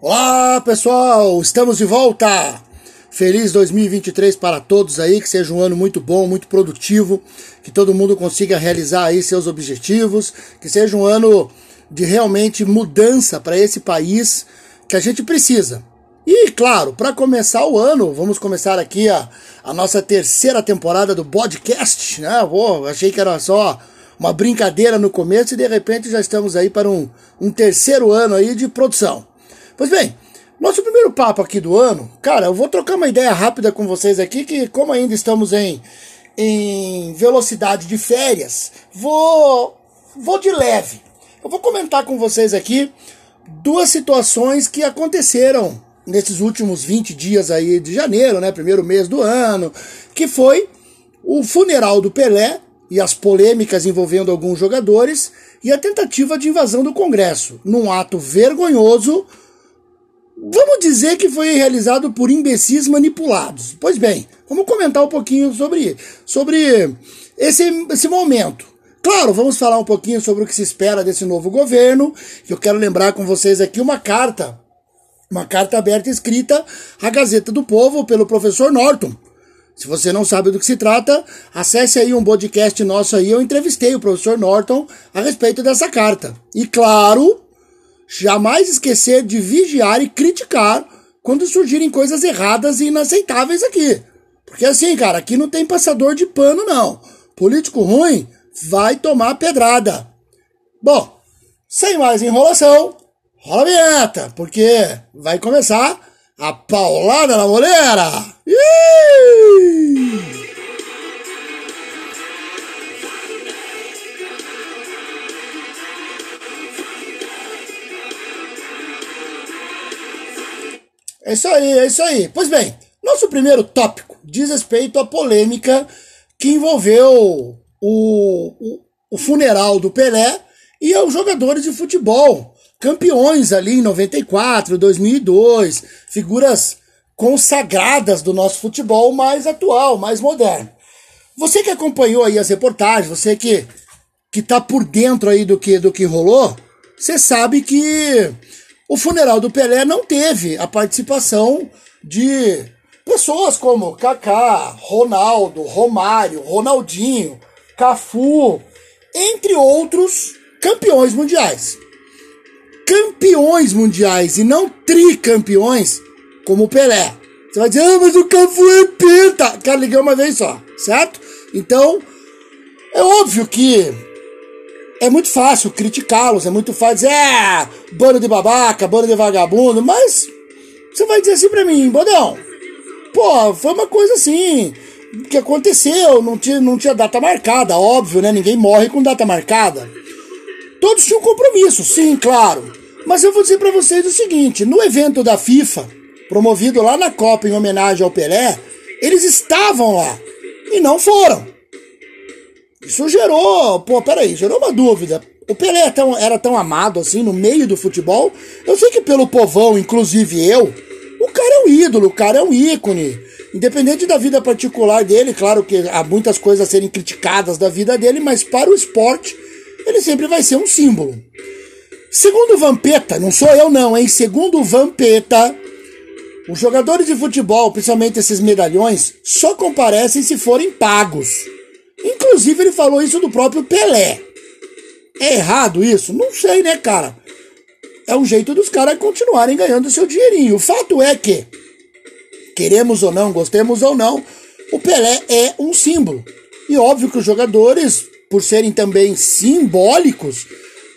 Olá pessoal, estamos de volta! Feliz 2023 para todos aí, que seja um ano muito bom, muito produtivo, que todo mundo consiga realizar aí seus objetivos, que seja um ano de realmente mudança para esse país que a gente precisa. E claro, para começar o ano, vamos começar aqui a, a nossa terceira temporada do podcast, né? Pô, achei que era só uma brincadeira no começo e de repente já estamos aí para um, um terceiro ano aí de produção. Pois bem, nosso primeiro papo aqui do ano, cara, eu vou trocar uma ideia rápida com vocês aqui, que como ainda estamos em, em velocidade de férias, vou, vou de leve. Eu vou comentar com vocês aqui duas situações que aconteceram nesses últimos 20 dias aí de janeiro, né, primeiro mês do ano, que foi o funeral do Pelé e as polêmicas envolvendo alguns jogadores e a tentativa de invasão do Congresso, num ato vergonhoso Vamos dizer que foi realizado por imbecis manipulados. Pois bem, vamos comentar um pouquinho sobre, sobre esse, esse momento. Claro, vamos falar um pouquinho sobre o que se espera desse novo governo. Eu quero lembrar com vocês aqui uma carta, uma carta aberta escrita à Gazeta do Povo pelo professor Norton. Se você não sabe do que se trata, acesse aí um podcast nosso aí. Eu entrevistei o professor Norton a respeito dessa carta. E claro, jamais esquecer de vigiar e criticar quando surgirem coisas erradas e inaceitáveis aqui. Porque assim, cara, aqui não tem passador de pano, não. Político ruim vai tomar pedrada. Bom, sem mais enrolação, rola a vinheta, porque vai começar a paulada na moleira. Ih! É isso aí, é isso aí. Pois bem, nosso primeiro tópico diz respeito à polêmica que envolveu o, o, o funeral do Pelé e aos jogadores de futebol, campeões ali em 94, 2002, figuras consagradas do nosso futebol mais atual, mais moderno. Você que acompanhou aí as reportagens, você que que tá por dentro aí do que do que rolou, você sabe que o funeral do Pelé não teve a participação de pessoas como Kaká, Ronaldo, Romário, Ronaldinho, Cafu, entre outros campeões mundiais. Campeões mundiais e não tricampeões como o Pelé. Você vai dizer, ah, mas o Cafu é penta. Cara, liguei uma vez só, certo? Então, é óbvio que é muito fácil criticá-los, é muito fácil dizer, é, bando de babaca, bando de vagabundo, mas você vai dizer assim pra mim, Bodão, pô, foi uma coisa assim, que aconteceu, não tinha, não tinha data marcada, óbvio, né? Ninguém morre com data marcada. Todos tinham compromisso, sim, claro. Mas eu vou dizer para vocês o seguinte: no evento da FIFA, promovido lá na Copa em homenagem ao Pelé, eles estavam lá e não foram. Isso gerou, pô, peraí, gerou uma dúvida. O Pelé era tão, era tão amado assim no meio do futebol. Eu sei que pelo povão, inclusive eu, o cara é um ídolo, o cara é um ícone. Independente da vida particular dele, claro que há muitas coisas a serem criticadas da vida dele, mas para o esporte, ele sempre vai ser um símbolo. Segundo Vampeta, não sou eu não, hein? Segundo Vampeta, os jogadores de futebol, principalmente esses medalhões, só comparecem se forem pagos. Inclusive, ele falou isso do próprio Pelé. É errado isso? Não sei, né, cara? É um jeito dos caras continuarem ganhando seu dinheirinho. O fato é que, queremos ou não, gostemos ou não, o Pelé é um símbolo. E óbvio que os jogadores, por serem também simbólicos,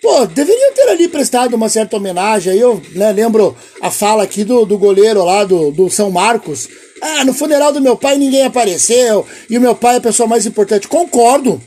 pô, deveriam ter ali prestado uma certa homenagem. Eu né, lembro a fala aqui do, do goleiro lá do, do São Marcos, ah, no funeral do meu pai ninguém apareceu e o meu pai é a pessoa mais importante. Concordo.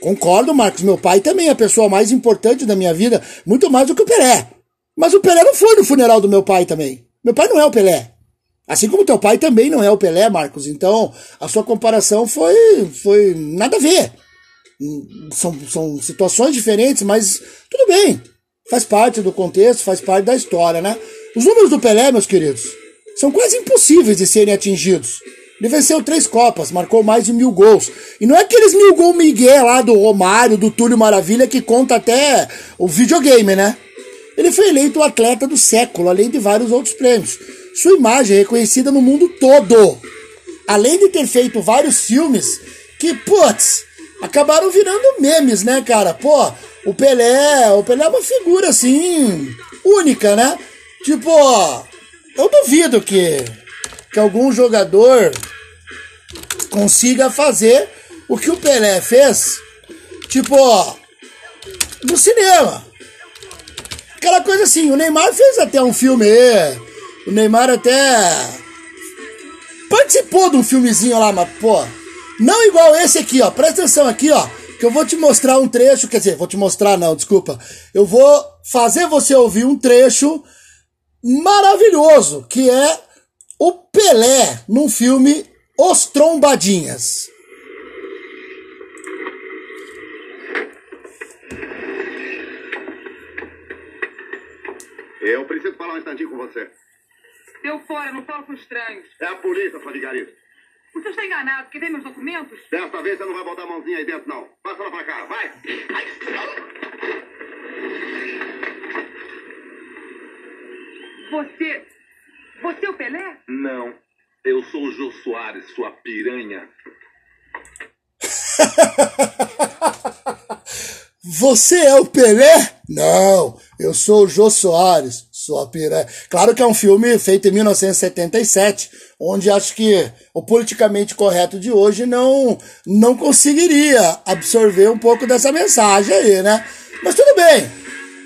Concordo, Marcos. Meu pai também é a pessoa mais importante da minha vida, muito mais do que o Pelé. Mas o Pelé não foi no funeral do meu pai também. Meu pai não é o Pelé. Assim como teu pai também não é o Pelé, Marcos. Então, a sua comparação foi, foi nada a ver. São, são situações diferentes, mas tudo bem. Faz parte do contexto, faz parte da história, né? Os números do Pelé, meus queridos, são quase impossíveis de serem atingidos. Ele venceu três Copas, marcou mais de mil gols. E não é aqueles mil gol Miguel lá do Romário, do Túlio Maravilha, que conta até o videogame, né? ele foi eleito o atleta do século, além de vários outros prêmios. Sua imagem é reconhecida no mundo todo. Além de ter feito vários filmes que, putz, acabaram virando memes, né, cara? Pô, o Pelé, o Pelé é uma figura assim única, né? Tipo, eu duvido que que algum jogador consiga fazer o que o Pelé fez, tipo, no cinema. Aquela coisa assim, o Neymar fez até um filme aí, o Neymar até participou de um filmezinho lá, mas, pô, não igual esse aqui, ó, presta atenção aqui, ó, que eu vou te mostrar um trecho, quer dizer, vou te mostrar não, desculpa, eu vou fazer você ouvir um trecho maravilhoso, que é o Pelé num filme Os Trombadinhas. Eu preciso falar um instantinho com você. Deu fora, não falo com estranhos. É a polícia, sua vigarista. Você está enganado. Quer ver meus documentos? Desta vez você não vai botar a mãozinha aí dentro, não. Passa lá pra cá, vai. Você. Você é o Pelé? Não. Eu sou o Jô Soares, sua piranha. Você é o Pelé? Não, eu sou o Jô Soares, sua piranha. Claro que é um filme feito em 1977, onde acho que o politicamente correto de hoje não, não conseguiria absorver um pouco dessa mensagem aí, né? Mas tudo bem.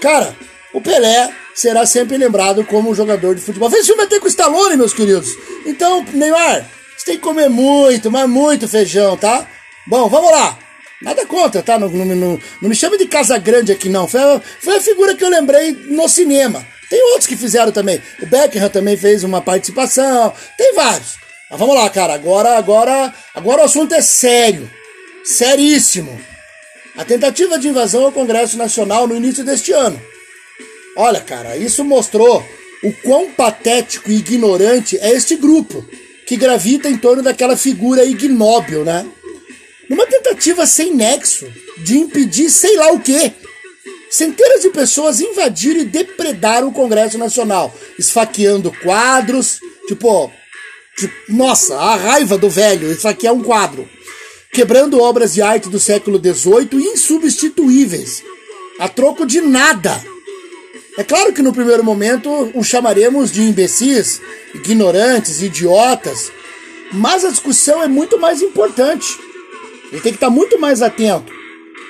Cara, o Pelé será sempre lembrado como jogador de futebol. Esse filme até com o Stallone, meus queridos. Então, Neymar, você tem que comer muito, mas muito feijão, tá? Bom, vamos lá. Nada contra, tá? Não, não, não, não me chame de Casa Grande aqui, não. Foi, foi a figura que eu lembrei no cinema. Tem outros que fizeram também. O Beckham também fez uma participação. Tem vários. Mas vamos lá, cara. Agora, agora, agora o assunto é sério. Seríssimo. A tentativa de invasão ao Congresso Nacional no início deste ano Olha, cara, isso mostrou o quão patético e ignorante é este grupo que gravita em torno daquela figura ignóbil, né? Numa tentativa sem nexo de impedir sei lá o quê. Centenas de pessoas invadiram e depredaram o Congresso Nacional, esfaqueando quadros, tipo, tipo nossa, a raiva do velho esfaquear um quadro, quebrando obras de arte do século XVIII insubstituíveis, a troco de nada é claro que no primeiro momento o chamaremos de imbecis, ignorantes, idiotas, mas a discussão é muito mais importante. Ele tem que estar muito mais atento,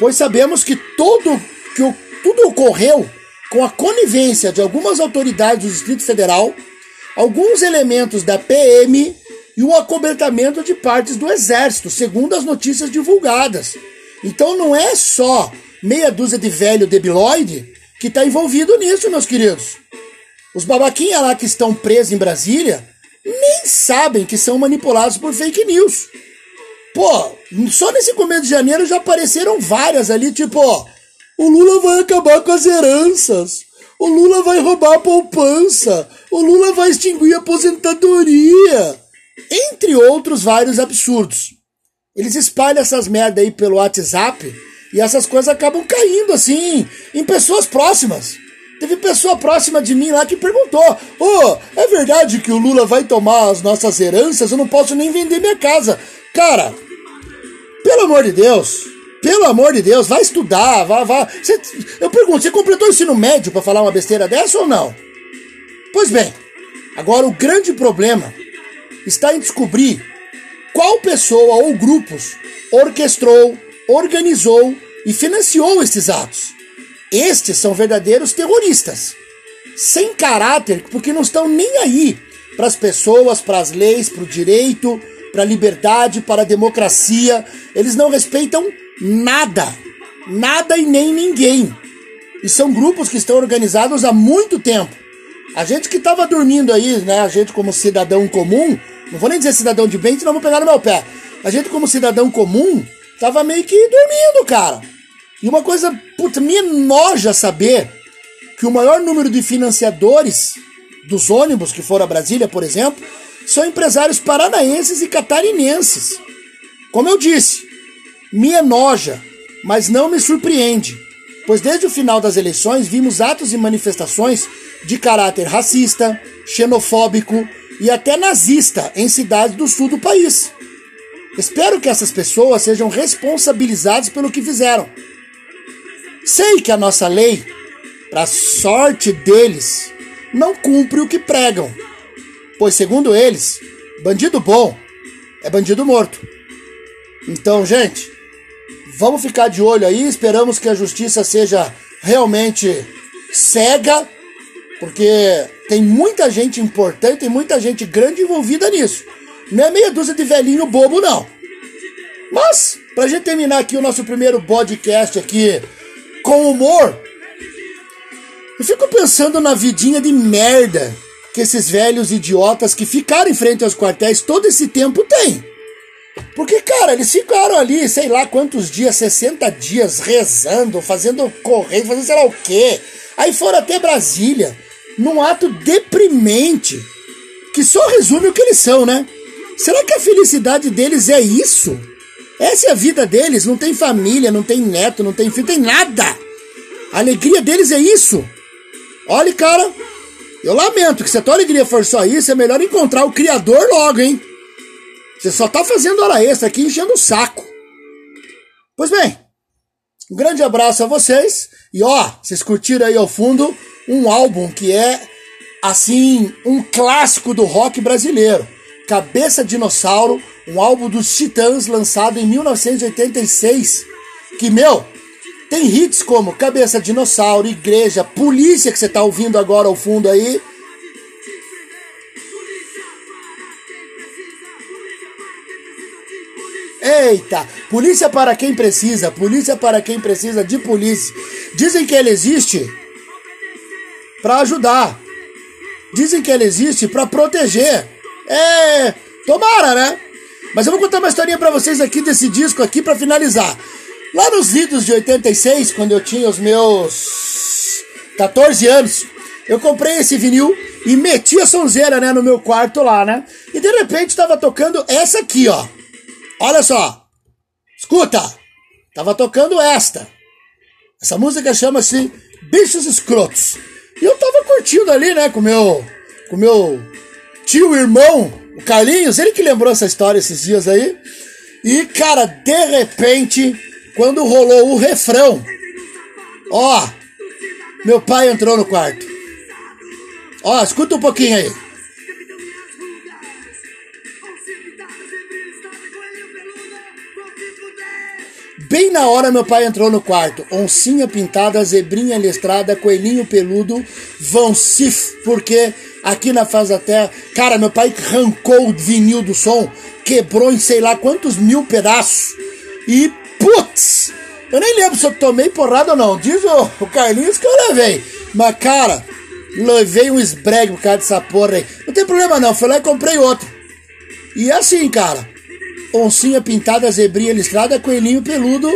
pois sabemos que todo que o, tudo ocorreu com a conivência de algumas autoridades do Distrito Federal, alguns elementos da PM e o acobertamento de partes do Exército, segundo as notícias divulgadas. Então não é só meia dúzia de velho debilóide que está envolvido nisso, meus queridos. Os babaquinha lá que estão presos em Brasília nem sabem que são manipulados por fake news. Pô, só nesse começo de janeiro já apareceram várias ali, tipo, o Lula vai acabar com as heranças, o Lula vai roubar a poupança, o Lula vai extinguir a aposentadoria, entre outros vários absurdos. Eles espalham essas merda aí pelo WhatsApp e essas coisas acabam caindo assim em pessoas próximas. Teve pessoa próxima de mim lá que perguntou: Ô, oh, é verdade que o Lula vai tomar as nossas heranças? Eu não posso nem vender minha casa. Cara, pelo amor de Deus, pelo amor de Deus, vai estudar, vá, vá. Cê, eu pergunto: você completou o ensino médio para falar uma besteira dessa ou não? Pois bem, agora o grande problema está em descobrir qual pessoa ou grupos orquestrou, organizou e financiou estes atos. Estes são verdadeiros terroristas, sem caráter, porque não estão nem aí para as pessoas, para as leis, para o direito, para a liberdade, para a democracia. Eles não respeitam nada, nada e nem ninguém. E são grupos que estão organizados há muito tempo. A gente que estava dormindo aí, né? A gente como cidadão comum, não vou nem dizer cidadão de bem, senão vou pegar no meu pé. A gente como cidadão comum tava meio que dormindo, cara. E uma coisa, puta, me enoja saber que o maior número de financiadores dos ônibus que foram a Brasília, por exemplo, são empresários paranaenses e catarinenses. Como eu disse, me enoja, mas não me surpreende. pois desde o final das eleições vimos atos e manifestações de caráter racista, xenofóbico e até nazista em cidades do sul do país. Espero que essas pessoas sejam responsabilizadas pelo que fizeram. Sei que a nossa lei, para sorte deles, não cumpre o que pregam, pois, segundo eles, bandido bom é bandido morto. Então, gente, vamos ficar de olho aí, esperamos que a justiça seja realmente cega, porque tem muita gente importante, tem muita gente grande envolvida nisso. Não é meia dúzia de velhinho bobo, não. Mas, pra gente terminar aqui o nosso primeiro podcast aqui com humor, eu fico pensando na vidinha de merda que esses velhos idiotas que ficaram em frente aos quartéis todo esse tempo têm. Porque, cara, eles ficaram ali, sei lá quantos dias, 60 dias, rezando, fazendo correio, fazendo sei lá o quê. Aí foram até Brasília, num ato deprimente, que só resume o que eles são, né? Será que a felicidade deles é isso? Essa é a vida deles, não tem família, não tem neto, não tem filho, tem nada. A alegria deles é isso. Olha, cara, eu lamento que se a tua alegria for só isso, é melhor encontrar o Criador logo, hein? Você só tá fazendo hora extra aqui enchendo o saco. Pois bem, um grande abraço a vocês. E ó, vocês curtiram aí ao fundo um álbum que é, assim, um clássico do rock brasileiro. Cabeça Dinossauro, um álbum dos Titãs lançado em 1986. Que, meu, tem hits como Cabeça Dinossauro, Igreja, Polícia, que você tá ouvindo agora ao fundo aí. Eita! Polícia para quem precisa, polícia para quem precisa de polícia. Dizem que ele existe para ajudar. Dizem que ele existe para proteger. É, tomara, né? Mas eu vou contar uma historinha para vocês aqui desse disco aqui para finalizar. Lá nos idos de 86, quando eu tinha os meus 14 anos, eu comprei esse vinil e meti a sonzeira, né, no meu quarto lá, né? E de repente estava tocando essa aqui, ó. Olha só. Escuta. Tava tocando esta. Essa música chama-se Bichos Escrotos. E eu tava curtindo ali, né, com meu com meu tio irmão, o Carlinhos, ele que lembrou essa história esses dias aí. E cara, de repente, quando rolou o refrão, ó, meu pai entrou no quarto. Ó, escuta um pouquinho aí. Bem na hora meu pai entrou no quarto. Oncinha pintada, zebrinha listrada, coelhinho peludo, vão se... Porque aqui na Faz da Terra... Cara, meu pai arrancou o vinil do som, quebrou em sei lá quantos mil pedaços. E, putz! Eu nem lembro se eu tomei porrada ou não. Diz o, o Carlinhos que eu levei. Mas, cara, levei um esbregue por causa dessa porra aí. Não tem problema não, fui lá e comprei outro. E assim, cara oncinha pintada, zebrinha listrada, coelhinho peludo,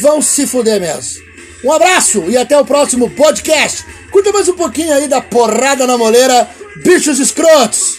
vão se fuder mesmo. Um abraço e até o próximo podcast. Curta mais um pouquinho aí da porrada na moleira, bichos escrotos.